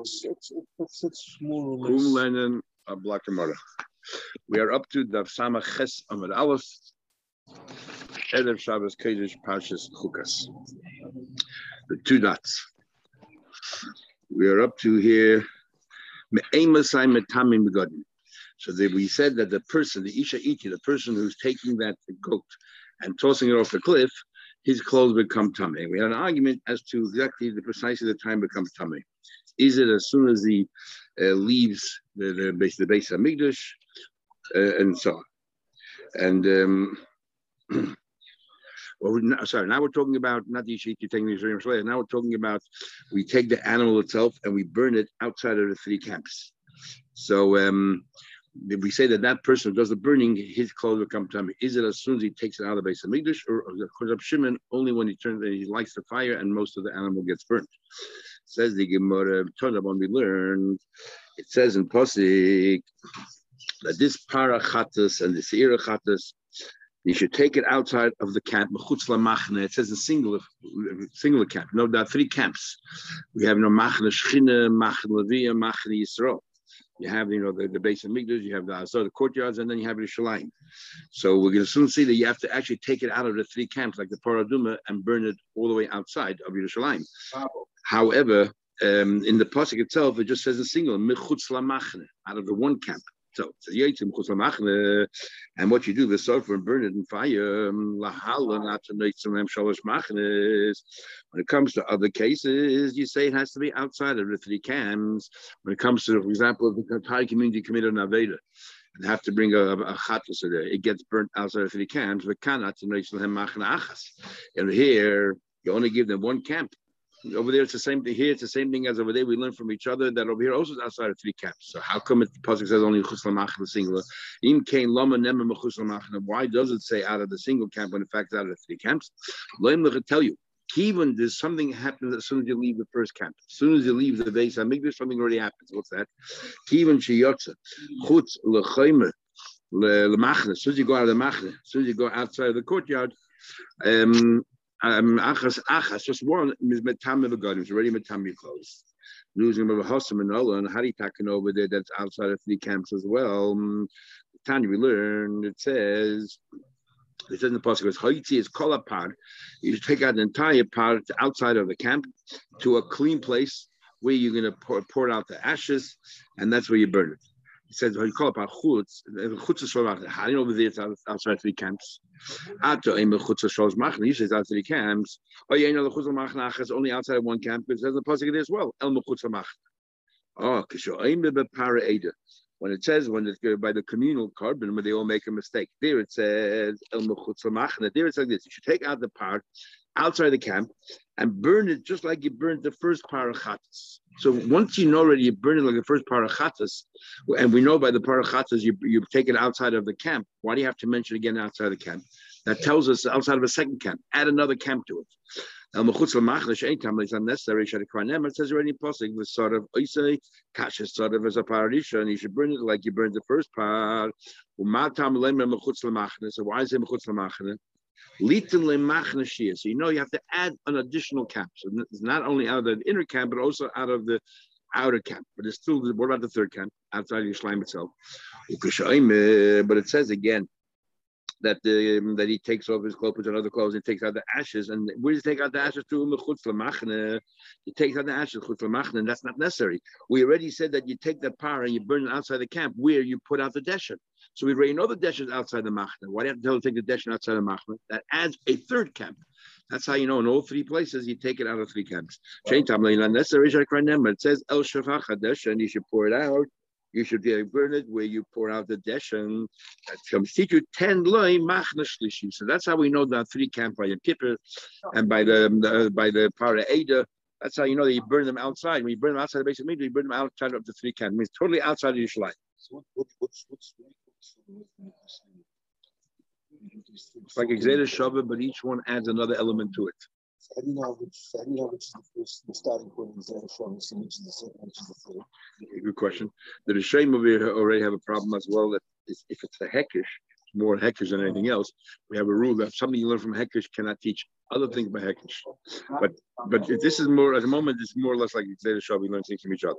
it's, it's, it's, it's more or less. Lenin uh, Blakamara. We are up to the Samach Ches Amad Aleph. Erev Shabbos Kodesh Pashas Chukas. The two dots. We are up to here. Me'emasai metamim begodim. So that we said that the person, the Isha Iti, the person who's taking that goat and tossing it off the cliff, his clothes become tummy. We had an argument as to exactly the precisely the time becomes tummy. Is it as soon as he uh, leaves the, the base the base of Migdash uh, and so on? And um, well, sorry, now we're talking about not the Ishiki taking the. Now we're talking about we take the animal itself and we burn it outside of the three camps. So um, we say that that person who does the burning, his clothes will come to him. Is it as soon as he takes it out of the base of or according to Shimon, only when he turns and he lights the fire and most of the animal gets burnt? Says the Gemara, when we learned, it says in Posik that this parachatas and this irachatas, you should take it outside of the camp. It says in singular, singular camp. No, there are three camps. We have no machne shchina, machne levia, machne yisrael. You have, you know, the, the base of Migdash, you have the Azar, the courtyards, and then you have the. So we're going to soon see that you have to actually take it out of the three camps, like the Paraduma, and burn it all the way outside of Yerushalayim. However, um, in the pasuk itself, it just says a single out of the one camp. So it says yitzim michutz lamachne, and what you do, the sulfur and burn it in fire. Um, Lahala not to make shalosh machnes. When it comes to other cases, you say it has to be outside of the three camps. When it comes to, for example, the entire community committed an aveda and have to bring a, a chatlas there, it gets burnt outside of the three camps. But cannot to make some machne achas. And here you only give them one camp. Over there, it's the same thing. Here, it's the same thing as over there. We learn from each other that over here also is outside of three camps. So how come it, the pasuk says only chuslamach singular? Im kain lama nema Why does it say out of the single camp when in fact out of the three camps? Let me tell you. Even there's something happens as soon as you leave the first camp. As soon as you leave the base, I something already happens. What's that? Kivan sheyotza chutz lechaymer lemachne. As soon as you go out of the machne, as soon as you go outside of the courtyard, um, um, achas achas, just one is metam begodim. It's already metam clothes. Losing of a and Allah and Haritakan over there that's outside of three camps as well. Um, Tanya, we learned it says it says in the pasuk, "Haiti is kol apad." You take out the entire part outside of the camp to a clean place where you're going to pour, pour out the ashes, and that's where you burn it. He says, "You call it chutz." Chutz is How know over there outside three camps? Ato im chutz shos machne. He says outside three camps. Oh, yeah, you know the chutz machne is only outside of one camp. It says the pasuk as well. El mechutz machne. Oh, kisho im bepara eda. When it says when it's by the communal carbon, when they all make a mistake, there it says el mechutz machne. There it's like this: you should take out the part outside the camp and burn it just like you burned the first parachatas. So once you know already you burn it like the first parachatas, and we know by the parachatas you, you take it outside of the camp. Why do you have to mention again outside the camp? That tells us outside of a second camp. Add another camp to it. El mechutz l'machlesh ain't time it's unnecessary. Should have It says already in posing the sort of oisei kasha sort of as a paradisha, and you should burn it like you burned the first part. Umatam lemem mechutz l'machne. So why is it mechutz l'machne? Litin lemachne. So you know you have to add an additional camp. So it's not only out of the inner camp, but also out of the outer camp. But it's still what about the third camp outside Yerushalayim itself? But it says again that um, that he takes off his clothes and other clothes and takes out the ashes. And where does he take out the ashes to? He takes out the ashes and that's not necessary. We already said that you take that power and you burn it outside the camp where you put out the desher. So we already know the desher outside the machne. Why do you have to tell to take the desher outside the machne? That adds a third camp. That's how you know in all three places you take it out of three camps. It says El Shafach and you should pour it out you should be burn it where you pour out the deshen. That comes teach you ten loy machna shlishi. So that's how we know that three camp by the kippur and by the, um, the by the para Ada. That's how you know that you burn them outside. When you burn them outside the base of meat, you burn them outside of the three camp. It means totally outside of Yerushalayim. So what, what, what's, what's, it's like Exeda Shabbat, but each one adds another element to it. How do you know which, how do you know which is the first, the starting point is from, which is the second, which is the third? Good question. The Rishaim over here already have a problem as well that if it's a hekish, more hekesh than anything else. We have a rule that something you learn from hekesh cannot teach other things by hekesh. But but this is more at the moment. It's more or less like Zayda Shah. We learn things from each other.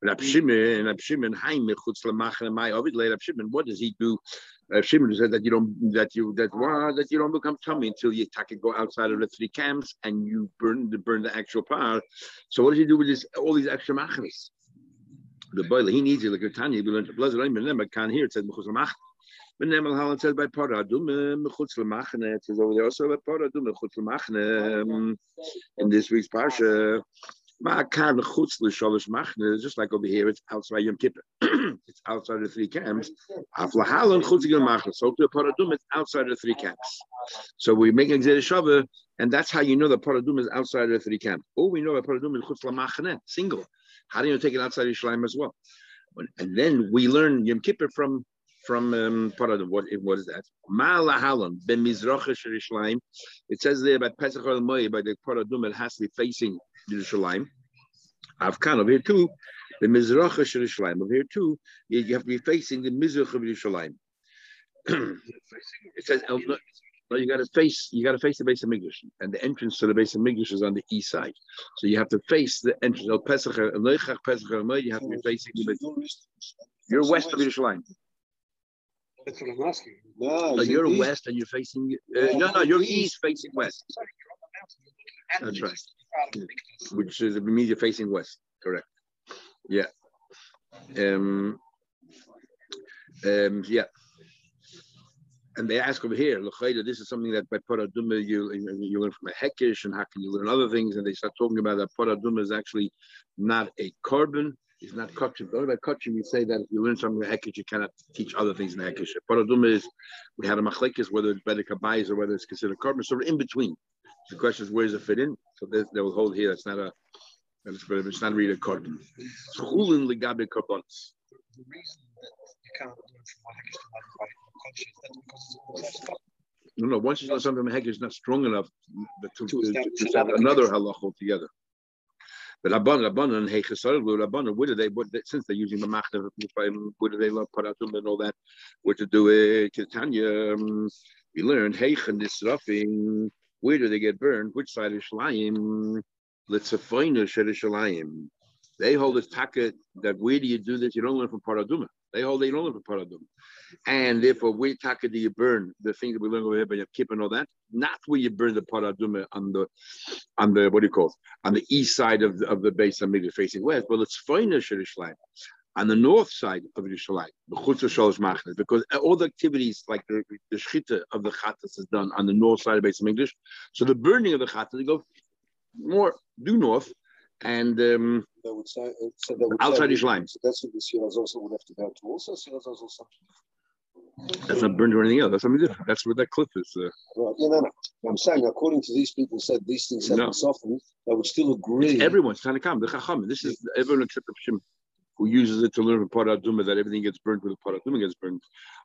But Abshimon, Abshimon, Haim Mechutz Lamachan Mai Ovid Leir Abshimon. What does he do? Abshimon said that you don't that you that wow, that you don't become tummy until you take go outside of the three camps and you burn the burn the actual part. So what does he do with this all these extra machnis? The boiler he needs it like a Tanya. We learned blazer. I mean, can't hear it said Mechutz Lamachan. When Nemal Halal says by Paradum Mechutz Lamachne, it says over there also by Paradum Mechutz Lamachne in this week's parsha. Just like over here, it's outside Yom Kippur. it's outside the three camps. So to paradum, it's outside the three camps. So we make an shava, and that's how you know that paradum is outside the three camps. Oh, we know that paradum is chutz lamachne, single. How do you take it outside Yerushalayim as well? And then we learn Yom Kippur from from um, Paradum. What, what is that? Ma'alahalam ben Mizracha Yerushalayim. It says there by Pesach al by the Paradum, it has to be facing Yerushalayim. Avkan over here too, the Mizracha Yerushalayim. Over here too, you have to be facing the Mizrach of Yerushalayim. it says no, you got to face. You got to face the base of Migdash, and the entrance to the base of Migdash is on the east side. So you have to face the entrance. El Pesach, Pesach, you have to be facing the. You're west of Yerushalayim. That's what I'm asking. No, no you're east. west and you're facing. Uh, no, no, you're east facing west. That's right. Which is means you're facing west. Correct. Yeah. Um. Um. Yeah. And they ask over here, this is something that by Paraduma you, you learn from a Hekish, and how can you learn other things? And they start talking about that Paraduma is actually not a carbon, it's not kachim. Only by kachim we say that if you learn something in Hekesh, you cannot teach other things in Hekesh. Paraduma is we had a machlekes whether it's better kabayis or whether it's considered carbon. So in between. The question is where does it fit in? So they will hold here. It's not a. It's, it's not really a carbon. Chulin ligabe karbonis. The reason that you can't learn from Hekesh to is because no, no. Once you know something Hekesh is not strong enough to, to, to, to, to another halach altogether. But Rabban, Rabban, and Heichesar, Rabban, what do they, what, since they're using the Machna, what do they love Paratum and all that? What to do it? Tanya, um, we learned this roughing, where do they get burned? Which side of Shalayim? Let's find a Shalayim. They hold a taka that where do you do this? You don't learn from Paraduma. They hold they don't learn from Paraduma. And therefore, where taka do you burn the things that we learn over here by Yom Kippur and all that? Not where you burn the Paraduma on the on the what do you call it? On the east side of the, of the base of Midrash facing west. Well, it's finer Yerushalayim on the north side of Yerushalayim, because all the activities like the, the shchita of the chatas is done on the north side of of English. So the burning of the chatas, they go more due north, and um, that would say, so that would outside Yerushalayim. So that's what the Siras also would have to go to also. Also that's not burned or anything else. That's something different. That's where that cliff is. Uh, right. Yeah, no, no. I'm saying, according to these people, said these things have no. been softened. I would still agree. It's everyone's trying to come. The Chacham. This is everyone except the Shim who uses it to learn from Paraduma that everything gets burnt with the Paraduma gets burnt.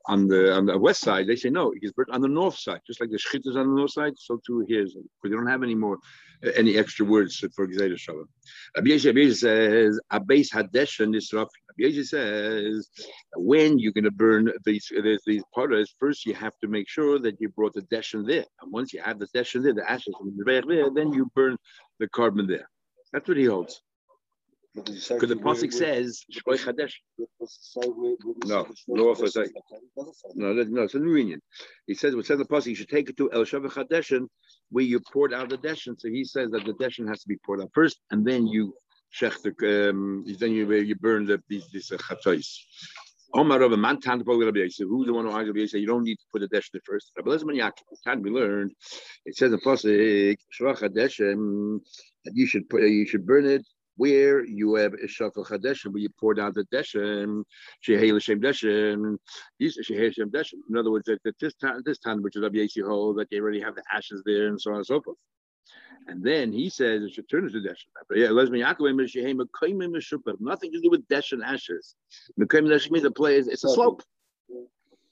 On the on the west side, they say no, it gets burnt on the north side, just like the Shchit is on the north side, so too here. Because they don't have any more uh, any extra words for Gzeda Shalom. Rabbi says, Abbas Hadesh and Nisraf. Rabbi says, when you're going to burn these these paras, first you have to make sure that you brought the deshen there. And once you have the deshen there, the ashes from the there, then you burn the carbon there. That's what he holds. Because the pasuk says Shkoy Chadesh. No, no, no, no, it's a new union. He says, "What says the pasuk? You should take it to El Shavach Chadeshin, where you poured out the deshin." So he says that the deshin has to be poured out first, and then you shech the, um, then you you burn the these these uh, chatzos. Omar Rabbi Man Tan Rabbi Yosef. Who's the one who argued? Rabbi You don't need to put the deshin first. Rabbi Lezman Yaakov. Can be learned. It says in pasuk Shavach Chadeshin that you should put you should burn it where you have a shafel chadeshem, where you pour down the deshem, shehei l'shem deshem, shehei l'shem deshem. In other words, that, that this time, this time, which is Rabbi Yesi Ho, that they already have the ashes there and so on and so forth. And then he says it should turn into deshem. Yeah, nothing to do with deshem and ashes. Mekayim deshem means a place. It's a slope.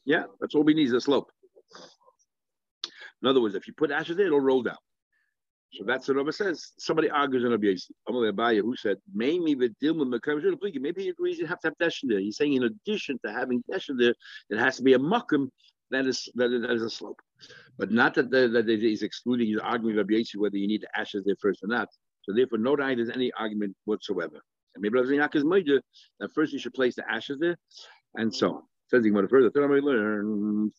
Yeah, that's all we need is a slope. In other words, if you put ashes there, it'll roll down. So that's what Rabbi says. Somebody argues on Rabbi Yossi. Abaya, who said, maybe the deal with Maybe he agrees you have to have Deshin there. He's saying in addition to having Deshin there, it has to be a Makam that is that that is a slope. But not that the, that he's excluding, he's arguing Rabbi Yossi whether you need the ashes there first or not. So therefore, no doubt there's any argument whatsoever. And maybe Rabbi Yaakov is that first you should place the ashes there, and so on. Says he further. Third I learn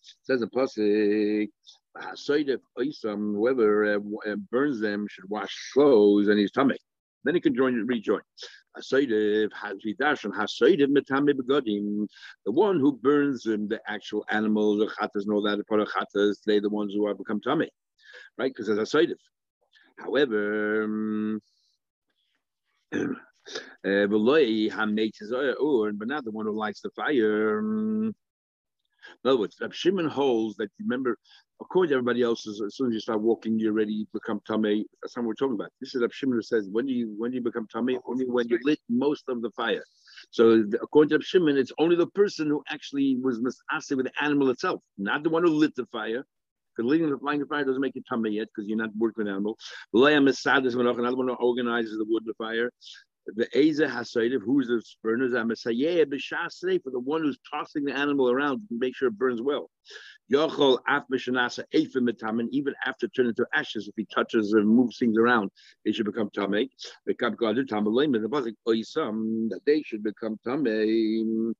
a pasuk. Whoever uh, burns them should wash clothes and his tummy. Then he can join rejoin. Hasoidif Hazvidashim Hasoidif Metami Begodim. The one who burns them, the actual animals, the chatas and all that, the of they're the ones who are become tummy, right? Because as a saidiv. However, um, uh, but not the one who lights the fire. Um, in other words, Rab Shimon holds that remember, according to everybody else, as soon as you start walking, you're ready to become tummy. That's not what we're talking about. This is Rab Shimon who says, when do you when do you become tummy? Oh, only when you lit most of the fire. So according to Rab Shimon, it's only the person who actually was misasi with the animal itself, not the one who lit the fire. Because lighting the flying fire doesn't make you tummy yet, because you're not working with animal. Another one who organizes the wood, the fire the Eza Hasaidiv, who's the burners, Messiah B'Shasrei, for the one who's tossing the animal around to make sure it burns well. Yochol Af Mishanasa Eifim Metamin, even after turning to ashes, if he touches and moves things around, they should become Tameh. Become God Tamalim, and the Bazik Oisam, that they should become Tameh.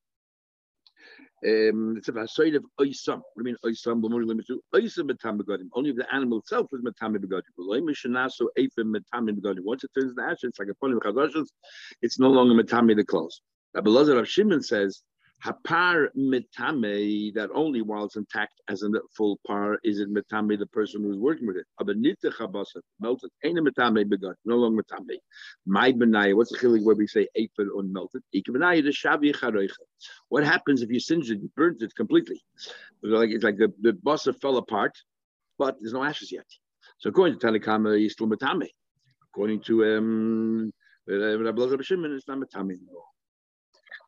Um, it's about side of oisam. What do I mean oisam b'mori to oisam betam begodim. Only if the animal itself is betam begodim. Loy mishanaso eifim betam begodim. Once it turns the ashes, like a polim chadashos. It's no longer betam the clothes. Rabbi Lazar of Shimon says Hapar mitame, that only while it's intact as a full par is it mitame the person who's working with it. Abanita chabasa, melted, ain't a mitame begun, no longer mitame. My benaya, what's the chilik where we say apid unmelted? Ikabenaya the shavi. What happens if you singe it, you burnt it completely? Like, it's like the, the basa fell apart, but there's no ashes yet. So according to Tanakama, he's still mitame. According to um, Rabbi Lazar Shimon, it's not mitame anymore.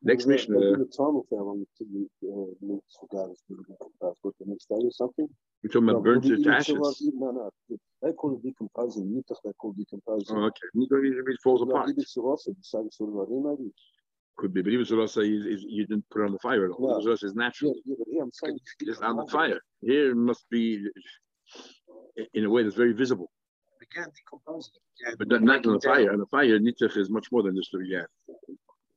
Next mission. Uh, the time of on the links for God is but the next day or something. You're talking about burnt to ashes? No, no. They call it decomposing. Nitach, they call it decomposing. Oh, okay. It falls apart. Could be, but even Surasa is, is you didn't put it on the fire at all. No. Surasa is natural. Yeah, yeah, but here I'm saying just on the fire. Here it must be in a way that's very visible. Again, decomposing. Yeah, but not, not on the fire. On the fire, Nitach is much more than just a yeah.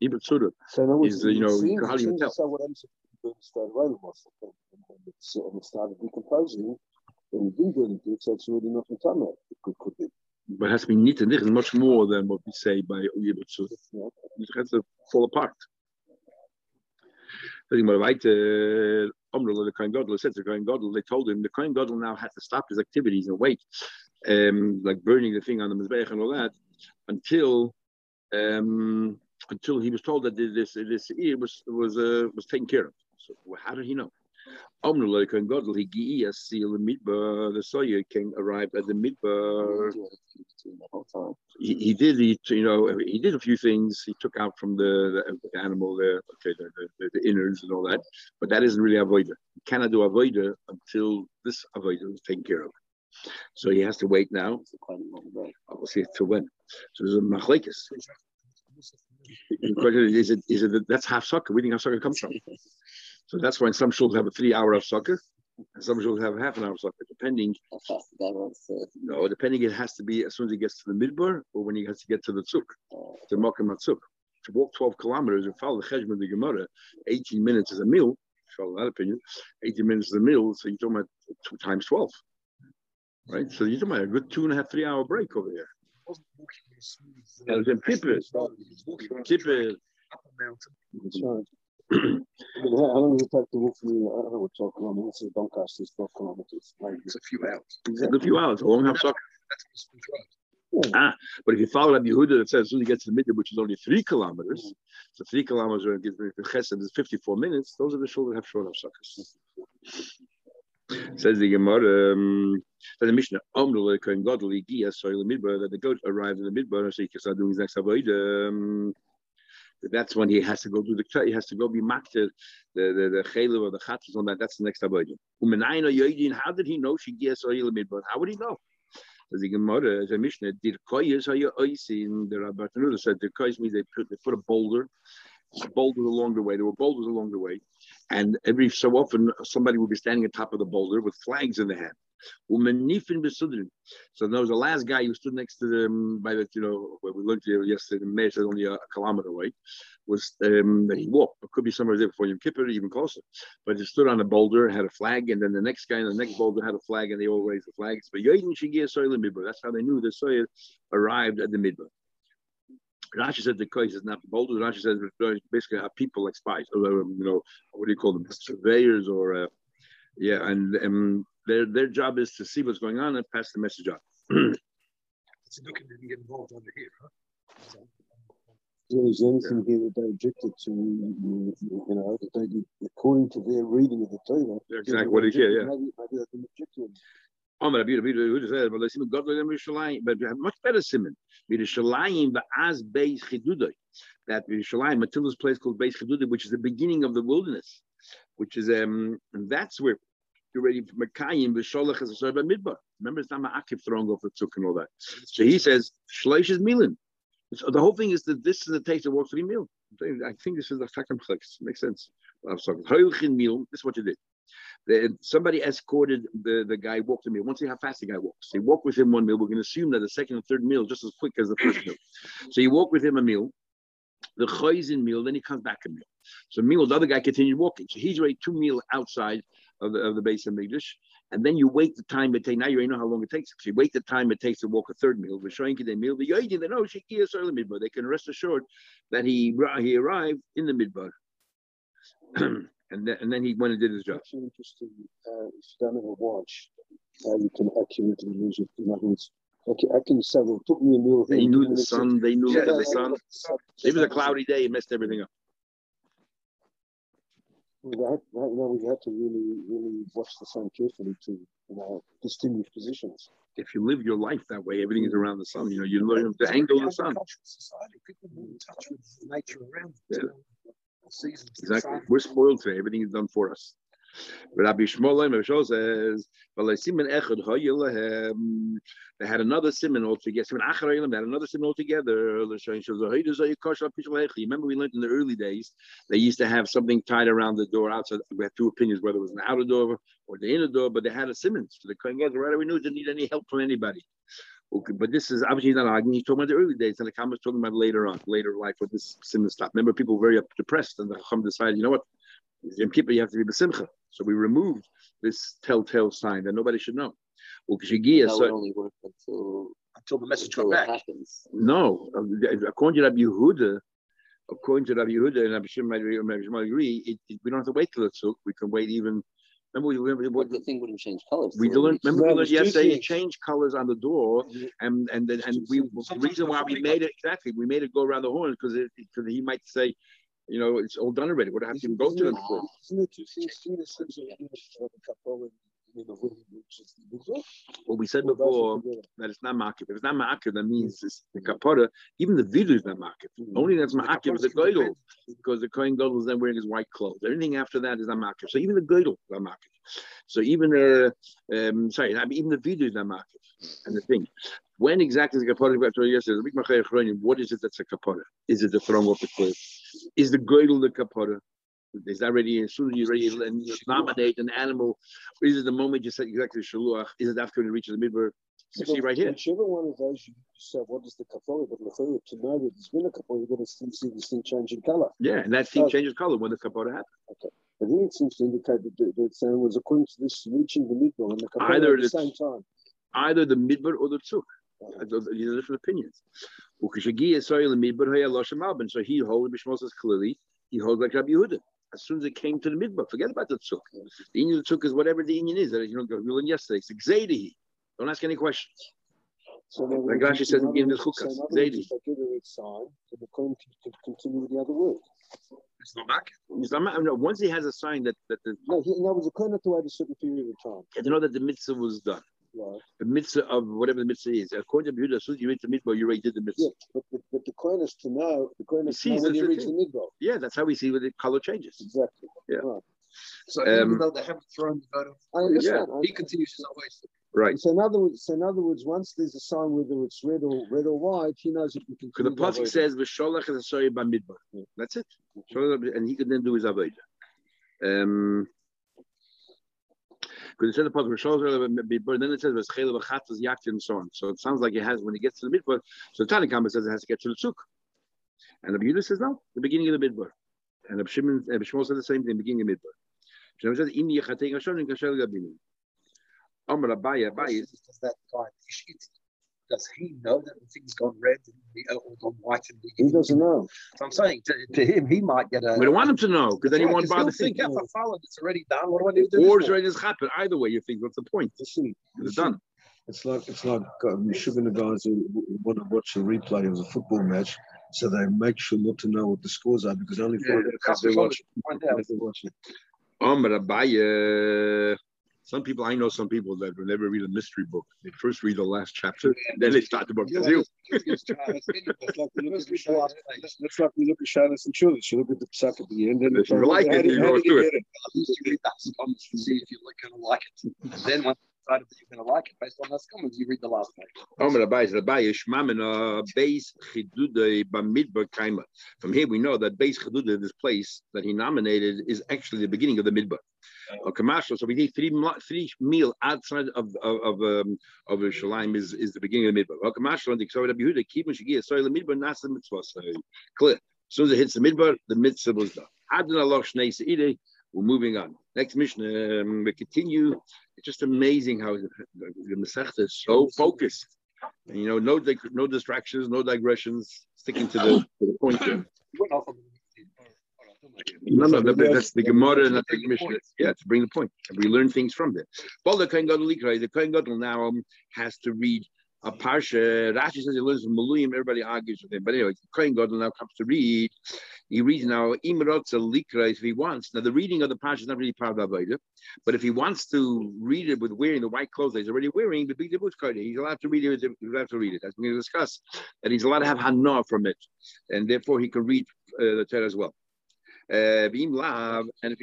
Ibn Surah so is, you know, seems, how do you tell? What started writing was, and it started decomposing, and he didn't do anything, so it's really nothing done there. It could, could be. But it has to be neat and is much more than what we say by Ibn Surah. It has to fall apart. But right, uh, the Kohen Gadol said to the Kohen Gadol, they told him the Kohen Gadol now had to stop his activities and wait, um, like burning the thing on the Mizbech and all that, until um, until he was told that this this ear was was uh, was taken care of. So how did he know? The Soya king arrived at the midbar. He, he did, he, you know, he did a few things. He took out from the, the, the animal, the okay, the, the, the, innards and all that, but that isn't really avoider. He cannot do avoider until this avoider is taken care of. So he has to wait now. See to when. So there's a machlekes is it, is it, that's half soccer. Where do half soccer comes from? So that's why some schools have a three hour of soccer, and some schools have half an hour of soccer, depending. No, depending, it has to be as soon as he gets to the midbar or when he has to get to the tzuk, to Makam Tzuk. To walk 12 kilometers and follow the cheshbon of the Gemara, 18 minutes is a meal, follow that opinion, 18 minutes is a meal, so you're talking about two times 12. Right? So you're talking about a good two and a half, three hour break over here wasn't walking as smooth. It was in Tippet. Tippet. Up a mountain. That's right. how long does it take to walk from the, I don't know what 12 kilometers, to Doncaster is 12 kilometers. It's a few hours. Exactly. A few hours, a long half soccer. That's on the smooth road. Yeah. Ah, but if you follow Rabbi Yehuda, it says as soon as you get to the middle, which is only three kilometers, yeah. so three kilometers are gives me chesed is 54 minutes. Those are the shul that have short of suckers. Says the Gemara, um, the Mishnah, Omrul Kohen Gadol Igia Soil Midbar, that the goat arrived in the Midbar, so he can start doing his next avodah. Um, that's when he has to go do the he has to go be maked the the the or the chatzos on that. That's the next avodah. How did he know she gets oil midbar? How would he know? As the Gemara, as a Mishnah, did koyes are you in the Rabbi said the koyes means they put they put a boulder boulders along the way. There were boulders along the way, and every so often somebody would be standing on top of the boulder with flags in their hand. So there was the last guy who stood next to them by the, you know, where we looked here yesterday, the mayor said only a, kilometer away, was um, that he walked. It could be somewhere there before Yom Kippur, even closer. But he stood on a boulder, had a flag, and then the next guy on the next boulder had a flag, and they all raised the flags. But That's how they knew the soil arrived at the midbar. Rashi said the kois is not the boulder. Rashi said basically have people like spies, or um, you know, what do you call them, surveyors, or uh, yeah, and um, their their job is to see what's going on and pass the message on. so didn't get involved under here, huh? So, is anything here that they objected to, you, you know, that they, according to their reading of the Torah? Exactly what he said, yeah. Maybe, maybe they can object to but Rabbi Rabbi said, but listen, God Yerushalayim, but have much better simon. Yerushalayim, as Beis Chidudai, that Yerushalayim, Matilda's place called Beis Chidudai, which is the beginning of the wilderness, which is um, and that's where you're ready for Makayim, Visholach as a Midbar. Remember, it's not Ma'akiv throwing off the tuk and all that. So he says, Shleish is Milan. So the whole thing is that this is the taste of for the meal. I think this is the second flex. Makes sense. This is what you did. Somebody escorted the, the guy walked the meal. Once see how fast the guy walks. They walk with him one meal. We're going to assume that the second and third meal just as quick as the first meal. So you walk with him a meal, the chayzin meal, then he comes back a meal. So meal, the other guy continued walking. So he's already two meal outside of the of the base of English. And then you wait the time it takes. Now you already know how long it takes. So you wait the time it takes to walk a third meal. We're showing you the meal. The they know Shekia early midbar. They can rest assured that he he arrived in the midbar. and then, and then he went and did his job. It's interesting. Uh, if you don't have a watch, uh, you can accurately measure. In other words, I can say, well, it took me a meal. They knew the sun. They knew yeah, the sun. It was a cloudy day. It messed everything up. That, that, you know, we have to really, really watch the sun carefully to, you know, distinguish positions. If you live your life that way, everything is around the sun. You know, you learn the angle of the sun. Society, people in touch with nature around. Yeah seasons. Exactly. We're spoiled today. Everything is done for us. Rabbi Shmuel says, they had another simon altogether. They had another simon altogether. Remember, we learned in the early days, they used to have something tied around the door outside. We had two opinions whether it was an outer door or the inner door, but they had a simon. So the Kohen right? We knew didn't need any help from anybody. Okay, but this is obviously not arguing. He's talking about the early days, and the Chacham is talking about later on, later life, with this simon stop. Remember, people were very depressed, and the Chacham decided, you know what, in people you have to be besimcha. So we removed this telltale sign that nobody should know. Well, that so, only work until until the message comes back. Happens. No, according to Rabbi Yehuda, according to Rabbi Yehuda and Rabbi Shimon agree, it, it, we don't have to wait till it's took. We can wait even Remember, we remember what the thing wouldn't change colors. We learned. Remember, we learned yesterday it changed colors on the door, and and then and we the reason why we made it exactly we made it go around the horn because because he might say, you know, it's all done already. What have to go to them for? Well, we said before that it's not market. If it's not market, that means it's the kapara. Even the vidu is not market. Only that's market is the goydel, because the kohen gadol is then wearing his white clothes. Everything after that is not market. So even the goydel is not market. So even uh, um, sorry, I mean, even the vidu is not market. And the thing, when exactly is the kapara? What is it that's a kapara? Is it the throwing off the cliff? Is the goydel the kapara? Is that already as soon as you ready and nominate an animal, is it the moment you said exactly shaluach? Is it after it reaches the midbar? You see right here. Whichever one of those you said, what is the kafara? But lechayah to know that there's been a kafara, you've got to see this thing change in color. Yeah, and that thing oh. changes color when the kafara happens. Okay. But here it seems to indicate that the, the saying uh, was according to this reaching the midbar and the kafara either at the same time. Either the midbar or the tzuk. These are different opinions. So he holds Bishmos says clearly, he holds like Rabbi Yehuda as soon as it came to the midbar. Forget about the tzuk. The Indian tzuk is whatever the Indian is. That you know, we learned yesterday. It's exedehi. Don't ask any questions. So like Rashi says in the chukas, exedehi. the Kohen can continue with the other word. It's not back. It's not, no, once he has a sign that that the no, he, was a Kohen to wait a certain period of time. Yeah, to know that the mitzvah was done. Right. The mitzvah of whatever the mitzvah is. According to Yehuda, as soon as you reach the mitzvah, you already did the mitzvah. Yeah, but, but, but the coin is to know, the coin is to know when you reach the mitzvah. Yeah, that's how we see where the color changes. Exactly. Yeah. Right. So um, even though they haven't thrown the vote, I understand. Yeah. he continues his own. Right. So in other words, so in other words, once there's a sign whether it's red or red or white, he knows if he can. Because the pasuk says v'sholach es hasoy. That's it. Sholach- And he can then do his avodah. Um. Because it says the pasuk es then it says v'schel v'chatzas yakti and so on. So it sounds like it has when he gets to the midbar. So the Tanakhama says it has to get to the tzuk. And the Yehuda says no, the beginning of the midbar. And the Shimon, uh, Shmuel said the same thing, beginning of midbar. Shmuel says im yechatei gashon and kashel gabinu. Amar Abaya, Abaya. Does that guy, does he know that the thing's gone red and the, or gone white? And the, He doesn't know. So I'm saying to, to him, he might get a. We don't want him to know because then he Yeah, won't 'cause bother he'll think, thinking. Yeah, if I followed, it's already done. What do I need to do? Or it's already has happened. Either way, you think, what's the point? Listen, It's done. It's like it's like uh, sugar the guys who want to watch a replay of a football match, so they make sure not to know what the scores are because only Yeah, find out that's as they what watch. Find out. as they watch it. Amar Abaya. Some people, I know some people that will never read a mystery book. They first read the last chapter, then they start the book. That's you. That's like we look at Shalas- that's like we at and Chulish. You look at the psak at the end, and If you like how it, do- you go through it. At least you read the comments to see if you're going to like it. And then once you decided that you're going to like it based on those comments, you read the last page. Amar Abaya said, Abaya, Shmamina, uh, Beis Chidude Bamidbar From here, we know that Beis Chidude, this place that he nominated, is actually the beginning of the Midbar. A commercial, so we need three three meal outside of of of um, of Yerushalayim is is the beginning of the midbar. A commercial and the Ksavod Rabbi Yehuda keep Mashiach so the midbar nasa mitzvah so clear. As soon as it hits the midbar, the mitzvah was done. Adon Allah Shnei Seidei. We're moving on. Next mission, um, we continue. It's just amazing how the, the is so focused. And, you know, no no distractions, no digressions, sticking to the, to the point. There. You went off on the- No, no, that, that's the Gemara, not the Mishnah. Yeah, to bring the point. We learn things from there. Well, the Kohen Gadol the Kohen Gadol now has to read a parsha. Rashi says he learns from Maluyim. Everybody argues with him. But anyway, the Kohen Gadol now comes to read. He reads now Imrotza Likra if he wants. Now, the reading of the parsha is not really part of the Avodah, but if he wants to read it with wearing the white clothes that he's already wearing, the big Bush he's allowed to read it. He's allowed to read it. As we're going to discuss, that he's allowed to have Hana from it, and therefore he can read uh, the Torah as well. Uh, V'im lav, and if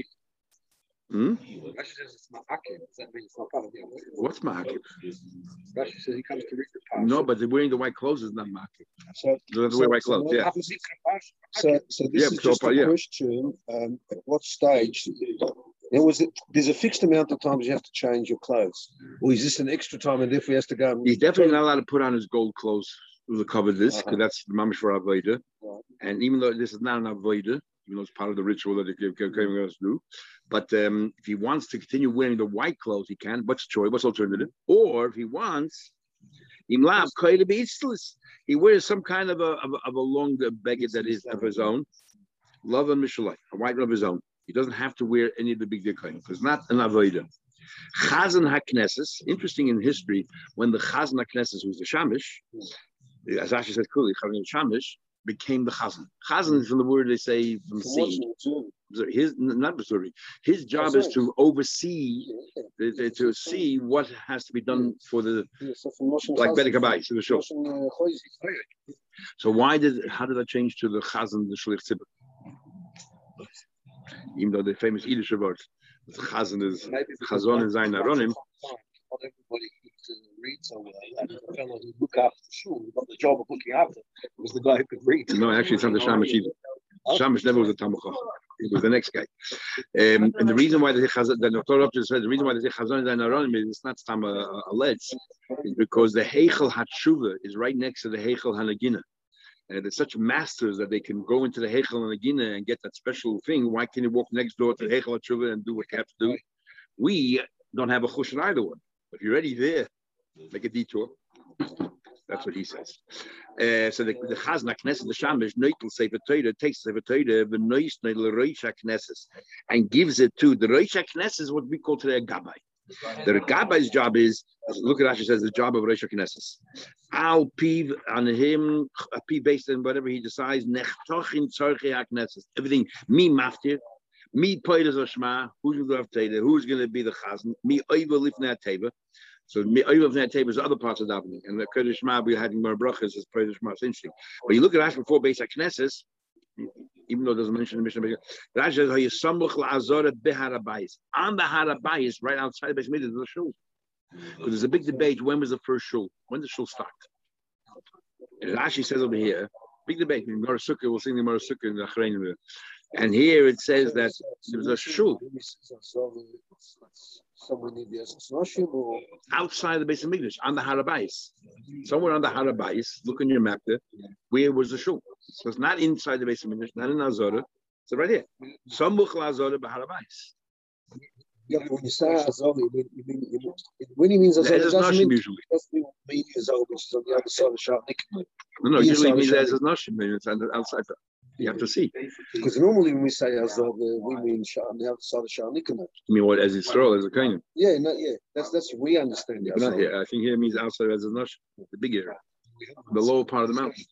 hmm? Rashi says it's not Does that mean it's not part of the Avodah? what's Ma'akib? Rashi says he comes to read the parsha. No, but they're wearing the white clothes is not Ma'akib. So, to wear So- white clothes, yeah. Happens in the parsha. so, so this Yeah, is just a yeah. question. Um, at what stage? There was a, there's a fixed amount of times you have to change your clothes, or is this an extra time and therefore he has to go? He's definitely not allowed to put on his gold clothes with the covered this, because Uh-huh. that's the mamish for Avodah. Right. And even though this is not an Avodah, even though it's part of the ritual that the Kohen us do, but um, if he wants to continue wearing the white clothes, he can. What's choice? What's alternative? Or if he wants, Imlab he wears some kind of a of a, of a long beggar that is of his own, love and mishalai, a white of his own. He doesn't have to wear any of the big kohen because not an avodah. Chazan Haknesses, interesting in history, when the Chazan Haknesses was the Shamish, as Ashi says clearly, Chazan Shamish became the Chazan. Chazan is from the word they say from seeing. His not Missouri. His job is to oversee, to, see what has to be done for the like Chazan, Bedek so the show. uh. So why did how did that change to the Chazan, the Shlich Tzibur? Even though the famous Yiddish word, Chazan is Chazon and Zayin Aronim. Not everybody used to read so well. And the fellow who looked after the shul, who got the job of looking after, it, was the guy who could read. No, actually, it's not the Shamish either. Shamish never was a Talmud Chacham. It was the next guy. Um, and the reason why they say Chazan, the Dr. just said, the reason why they say Chazon and Zayin Aronim is it's not Stam a, a, a is because the Heichel Hatshuva is right next to the Heichel Hanagina. And they're such masters that they can go into the Heichel Hanagina and get that special thing. Why can't you walk next door to the Heichel Hatshuva and do what you have to do? We don't have a chush in either one. If you're already there, make a detour. That's what he says. Uh, so the, the Chazna Knesset, the Shamish, Neutel Sefer Torah, takes Sefer Torah, Neus Neutel Roisha Knesset, and gives it to the Roisha Knesset what we call today a Gabbai. The Gabbai's job is, look at Rashi says, the job of Roisha Knesset. Al Piv on him, a based on whatever he decides, Nechtochin Tzorche HaKnesset. Everything, me maftir, me Poidas Oshma, who's going to have Teda, who's going to be the Chazan, me Oiva Lifnei Teva. So Oiva Lifnei Teva is other parts of davening. And the Kodesh Shema, we had more brachas as Poidas Shema. It's interesting. But you look at Rashi before Beis HaKnesses, even though it doesn't mention the Mishnah, Rashi says, "Hayisamuch la'azora beharabayis." On the harabayis, right outside the Beis Midrash, is the shul. Because there's a big debate. When was the first shul? When did shul start? And Rashi says over here, big debate. In Gemara Sukkah, we'll sing the Gemara Sukkah in the Achrayim. And here it says that there was a shul Somewhere near the Esnoshim or outside the base of English on the Harabais. Somewhere on the Harabais, look on your map there, where was the shul? So it's not inside the base of English, not in Azora. It's right here. Some Mukhla Azora Baharabais. yeah, when you say Azor, you mean, you mean, you mean when he means Azor, it doesn't mean usually. it doesn't mean mean Azor, which is on the other side of Sharnik. No, no, usually means there's Nashim, it's outside. You have to see. Because normally when we say Azor, uh, we mean on the other side of Sharnik. I mean, what as Israel, as a kind of. Yeah, no, yeah, that's that's we understand. But not here. I think here means outside as a Nashim, the big area, the lower part of the mountain.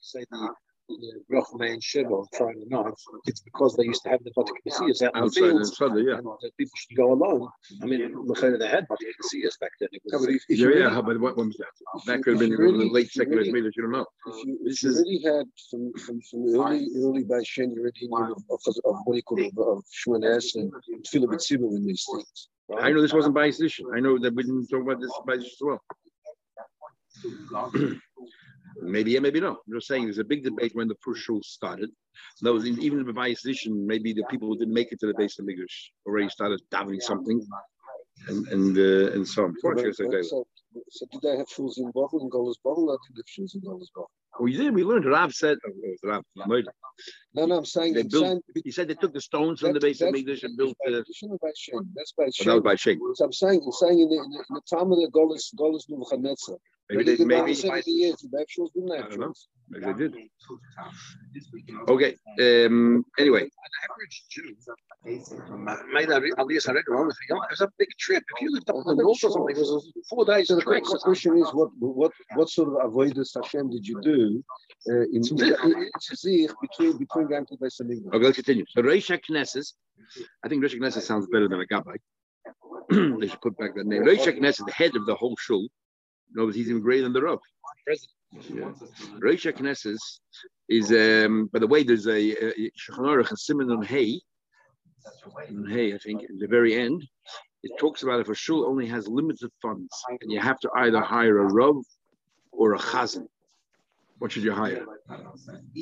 Say the the Rochme and Shiva trying to not. It's because they used to have the Vatikasias out in the Outside and yeah. And the people should go alone. I mean, Mechayla, they had Vatikasias back then. It Yeah, was, but if, if Yeah, you yeah, but what when was that? That could have been if in the late second really- Midrash, you don't know. if you, This if you is- really had from from from early early by Shen, you already knew of, of, of what do you call it, of Shmones and Tefillah B'tzibur in these things. I know this wasn't by position. I know that we didn't talk about this by as well. maybe yeah, maybe no. I'm just saying there's a big debate when the first show started. No, even the position, maybe the people who didn't make it to the base of English already started davening something, and and uh, and so on. Fortunately, it's okay. So, so did they have shuls in Bovel and Golas Bovel? I didn't have shuls in Golas Bovel. We did. We learned. Rav said. Oh, was Rav. No, no, I'm saying, They built- saying He said they took the stones from the base of English and built. by Uh, by Shen? That's by well, that was by Sheikh. So I'm saying, I'm saying in the, in the, in the time of the Golas Golas Nebuchadnezzar. Maybe they maybe. seventy years. Did they have shuls? Didn't they I have don't know. shuls? Maybe they did. Okay. Um. Anyway. average Jew made a Aliyah Sared wrong with you. It was a big trip. If you lived up on the north or something, it was four days So of the the question question is, what what what sort of avoidance Hashem did you do uh, in, in, in Tzich between between going to Beis Hamikdash? Okay, let's continue. So Reish Knesses, I think Reish Knesses sounds better than a Gabbai. they should put back that name. Reish Knesses, the head of the whole shul, knows he's even greater than the Rav. Yeah. Reish Knesses is, um, by the way, there's a Shulchan Aruch and Simon on Hay, on Hay, I think, at the very end. It talks about if a shul only has limited funds and you have to either hire a Rav or a Chazan. What should you hire?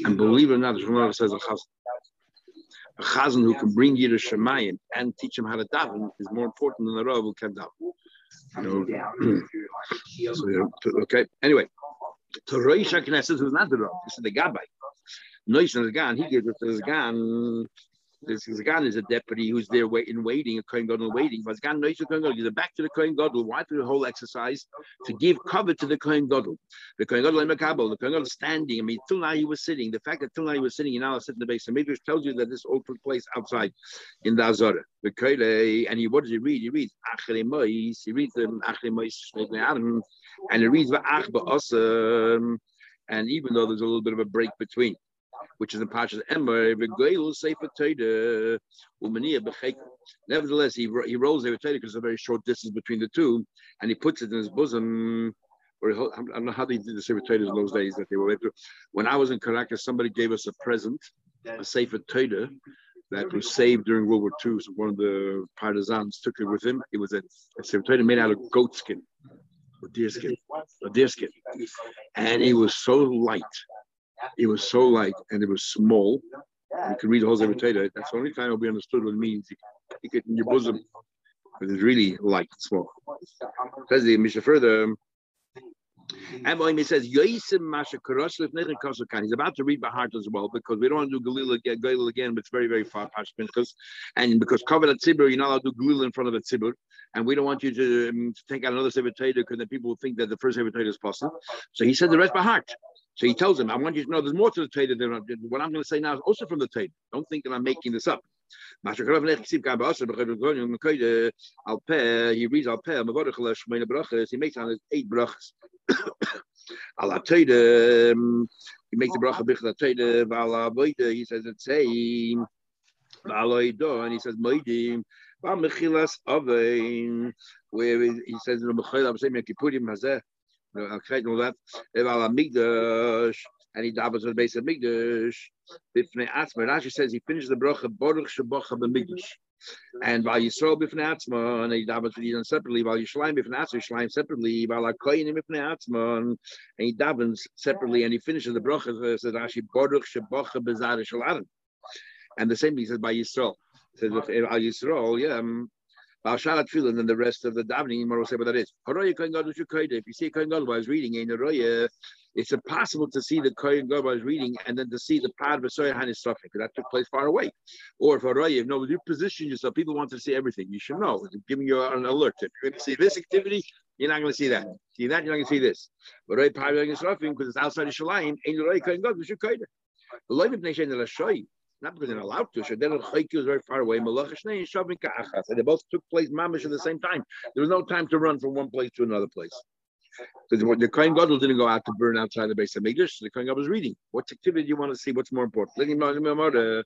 And believe it or not, the Shulchan Aruch says a Chazan a chazan who can bring you to Shemayim and teach him how to daven is more important than a rav who can daven. You hmm. know, so, you okay. Anyway, to Rosh Knesset, who's not the rav, this is the Gabbai. Nois and the Gan, he gives it to the Gan. This is Gan is a deputy who's there waiting, waiting, a Kohen Gadol waiting. But Gan Nois the Kohen Gadol, he's back to the Kohen Gadol. Why through the whole exercise to give cover to the Kohen Gadol? The Kohen Gadol Makabel, the Kohen Gadol standing. I mean, till now he was sitting. The fact that till now he was sitting, and now sitting in the base of Midrash tells you that this all took place outside in the Azara. The Kohle, and he what does he read? He reads Achrei Mois. He reads the Achrei Mois Shnei Adam, and he reads Va'ach Ba'asam. And even though there's a little bit of a break between, which is in Pashas B'chek. Nevertheless, he he rolls Sefer Torah because there's a very short distance between the two, and he puts it in his bosom. Or I don't know how they did the Sefer Torah in those days that they were. When I was in Caracas, somebody gave us a present, a Sefer Torah that was saved during World War II. So one of the partisans took it with him. It was a, a Sefer Torah made out of goat skin or deer skin, a deer skin, and it was so light. It was so light and it was small. You could read the whole Sefer That's the only time it'll be understood what it means. You can pick it in your bosom because it's really light small. Says the Mishnah further. And he says he's about to read Bahart as well because we don't want to do Galil again, Galil again, but it's very, very far past because and because covered at Tzibur, you're not allowed to do Galil in front of a Tzibur, and we don't want you to, um, to take out another Sefer because then people will think that the first Sefer is possible. So he said the rest Bahart. So he tells him, I want you to know there's more to the Torah than what I'm going to say now is also from the Torah. Don't think that I'm making this up. He reads Al Peh, he makes on eight brachas. He makes the bracha bichla Atoida, Val Aboida, he says it's same. Val Oido, and he says Moidim, where he says and he davos to the base of Migdash. Bifnei Atzma, Rashi says he finishes the bracha Baruch Shabacha B'Migdash. And while Yisrael b'fnei atzma, and he davens for Yidden separately, while Yishleim b'fnei atzma, Yishleim separately, while Akoyin b'fnei atzma, and he davens separately, and he finishes the bracha, says Rashi, Baruch shebocha bezar shalarim. And the same thing says by Yisrael. Says with Al Yisrael, yeah. Um, Al Shalat Tefillah, and then the rest of the davening, you will say what that is. If you see Kohen Gadol while was reading in the Roya, it's impossible to see the Kohen Gadol I was reading and then to see the Pad V'Soya Han is suffering because that took place far away. Or if a Roya, you you position yourself, people want to see everything. You should know. It's giving you an alert. If you're going to see this activity, you're not going to see that. See that, you're not going to see this. But Roya Pad is suffering because it's outside of Shalayim, ain't the Roya Kohen Gadol, Kohen. The Nation of the not because they're not allowed to. Shadel Chayki was very far away. Malach Shnei and Shavin Ka'achas. They both took place mamish at the same time. There was no time to run from one place to another place. So the, the Kohen Gadol didn't go out to burn outside the base of Mikdash. The Kohen Gadol was reading. What activity do you want to see? What's more important? Let him know.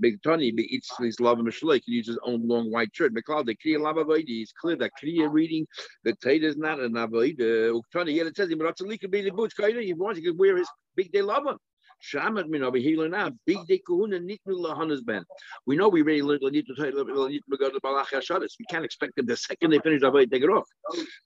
Big Tony eats his love and Mishlei can use his own long white shirt. McLeod, the Kriya Lava It's clear that Kriya reading the Tate is not an Avoid. Uktani, yet it says him, but it's a leak of the boots. He wants to wear his big day lava. We know we really need to take hashadas. We can't expect them the second they finish Avodah take it off.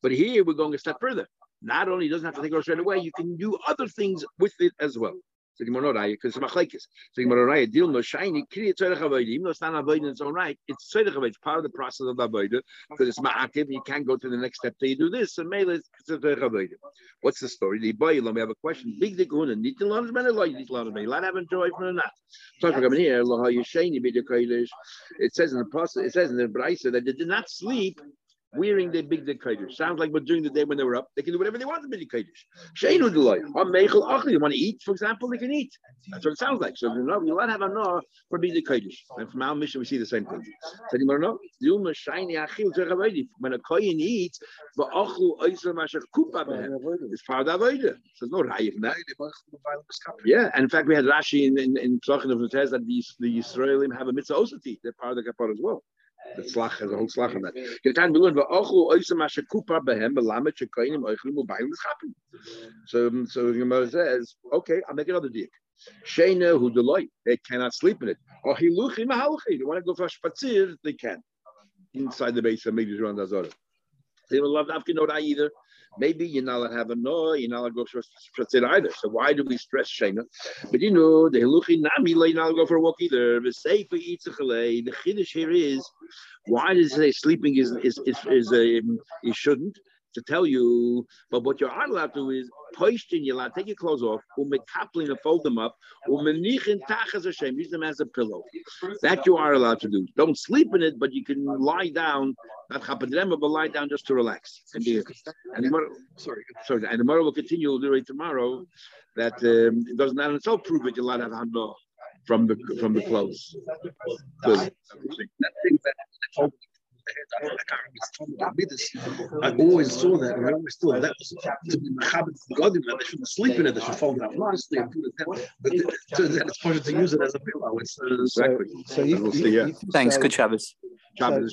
But here we're going a step further. Not only doesn't have to take it off straight away, you can do other things with it as well. So the Gemara because it's machlekes. So the Gemara deal no shiny kriya. Even though it's not avodah in its own right, it's. It's part of the process of avodah because it's ma'akiv. You can't go to the next step till you do this. So mele avodah. What's the story? The boy, let me have a question. Big dikuna. Need to learn as many like need to learn as many. Let have enjoy from the nat. So coming here. Lo hayishayni b'dekailish. It says in the process. It says in the brayso that they did not sleep wearing their big day Sounds like but during the day when they were up, they can do whatever they want to big kodesh. Sheinu deloy. Meichel achli, you want to eat, for example, they can eat. That's what it sounds like. So you know, you let have a no for big day And from our mission, we see the same thing. So you know? Yuma shiny achil zechavaydi. When a kohen eats, but achlu oiser masher kupa behem. It's part of avodah. So no raya from that. Yeah, and in fact, we had Rashi in in, in Tlachin of the that the the Israelim have a mitzvah osati. They're part of the kapar as well. That. So um, so the Gemara says, okay, I'll make another deal. Sheina who delight, they cannot sleep in it. Or hiluchi mahalchi, they want to go for spatzir, they can inside the base of maybe around Azara. They will love Afkinot either. Maybe you're not allowed to have a no, you're not allowed to go for it either. So why do we stress Shena? But you know, the Hiluchi Nami, you're not allowed to go for a walk either. The Chiddush here is, why does it say sleeping is, is, is, is, um, you shouldn't? To tell you, but what you are allowed to do is poistin, you're take your clothes off, umekapling and fold them up, umenichin tachas Hashem, use them as a pillow. That you are allowed to do. Don't sleep in it, but you can lie down, not chapadrema, but lie down just to relax. And, be, and tomorrow, sorry, sorry, and tomorrow will continue, tomorrow, that um, it does not itself prove it, you're allowed to have from the from the clothes. Good. I always saw that, and I always thought that was to be Mechaber for God, that they shouldn't sleep in it, they should fold it up nicely and put it down. But it turns out it's possible to use it as a pillow. It's, uh, exactly. So, so if, if, if Thanks. Good Shabbos. Shabbos, Shabbos.